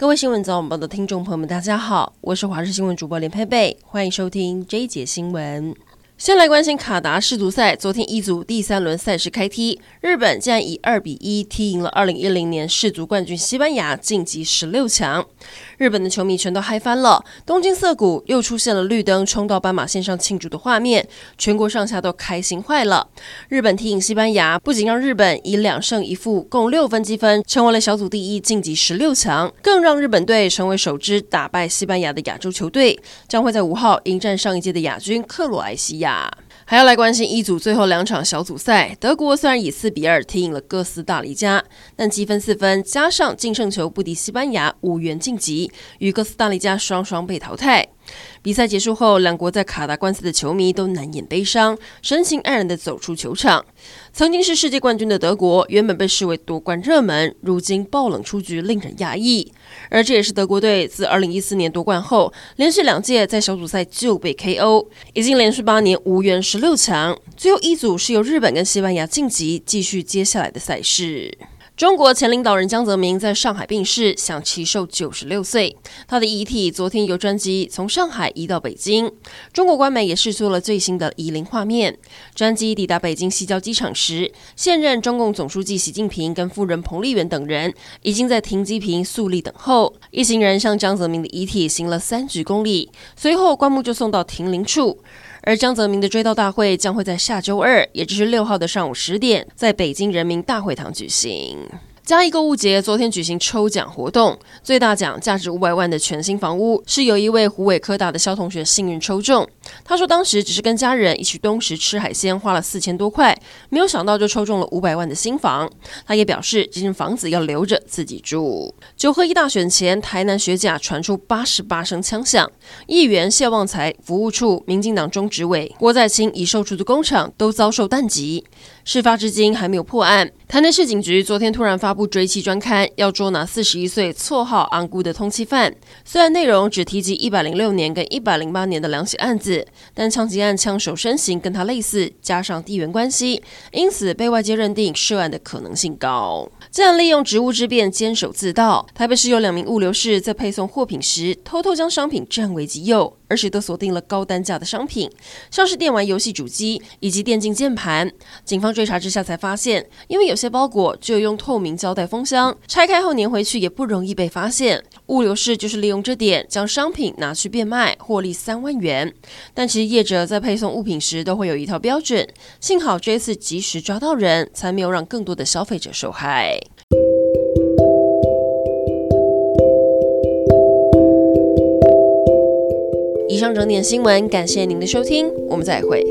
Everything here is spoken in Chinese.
各位新闻早晚报的听众朋友们，大家好，我是华视新闻主播林佩佩，欢迎收听这一节新闻。先来关心卡达世足赛，昨天一组第三轮赛事开踢，日本竟然以二比一踢赢了二零一零年世足冠军西班牙，晋级十六强。日本的球迷全都嗨翻了，东京涩谷又出现了绿灯冲到斑马线上庆祝的画面，全国上下都开心坏了。日本踢赢西班牙，不仅让日本以两胜一负共六分积分成为了小组第一，晋级十六强，更让日本队成为首支打败西班牙的亚洲球队，将会在五号迎战上一届的亚军克罗埃西亚。还要来关心一组最后两场小组赛，德国虽然以四比二踢赢了哥斯达黎加，但积分四分加上净胜球不敌西班牙，无缘晋级，与哥斯达黎加双双被淘汰。比赛结束后，两国在卡达观赛的球迷都难掩悲伤，神情黯然地走出球场。曾经是世界冠军的德国，原本被视为夺冠热门，如今爆冷出局，令人讶异。而这也是德国队自2014年夺冠后，连续两届在小组赛就被 KO，已经连续八年无缘十六强。最后一组是由日本跟西班牙晋级，继续接下来的赛事。中国前领导人江泽民在上海病逝，享耆寿九十六岁。他的遗体昨天由专机从上海移到北京。中国官媒也释出了最新的移灵画面。专机抵达北京西郊机场时，现任中共总书记习近平跟夫人彭丽媛等人已经在停机坪肃立等候。一行人向江泽民的遗体行了三鞠躬礼，随后棺木就送到停灵处。而江泽民的追悼大会将会在下周二，也就是六号的上午十点，在北京人民大会堂举行。嘉义购物节昨天举行抽奖活动，最大奖价值五百万的全新房屋，是有一位湖尾科大的萧同学幸运抽中。他说当时只是跟家人一起东石吃海鲜，花了四千多块，没有想到就抽中了五百万的新房。他也表示这间房子要留着自己住。九合一大选前，台南学甲传出八十八声枪响，议员谢旺财、服务处、民进党中执委郭在清已售出的工厂都遭受弹击。事发至今还没有破案。台南市警局昨天突然发布追缉专刊，要捉拿四十一岁绰号“安姑”的通缉犯。虽然内容只提及一百零六年跟一百零八年的两起案子，但枪击案枪手身形跟他类似，加上地缘关系，因此被外界认定涉案的可能性高。这样利用职务之便监守自盗，台北市有两名物流士在配送货品时，偷偷将商品占为己有。而且都锁定了高单价的商品，像是电玩游戏主机以及电竞键盘。警方追查之下才发现，因为有些包裹只有用透明胶带封箱，拆开后粘回去也不容易被发现。物流士就是利用这点，将商品拿去变卖，获利三万元。但其实业者在配送物品时都会有一套标准，幸好这次及时抓到人，才没有让更多的消费者受害。以上整点新闻，感谢您的收听，我们再会。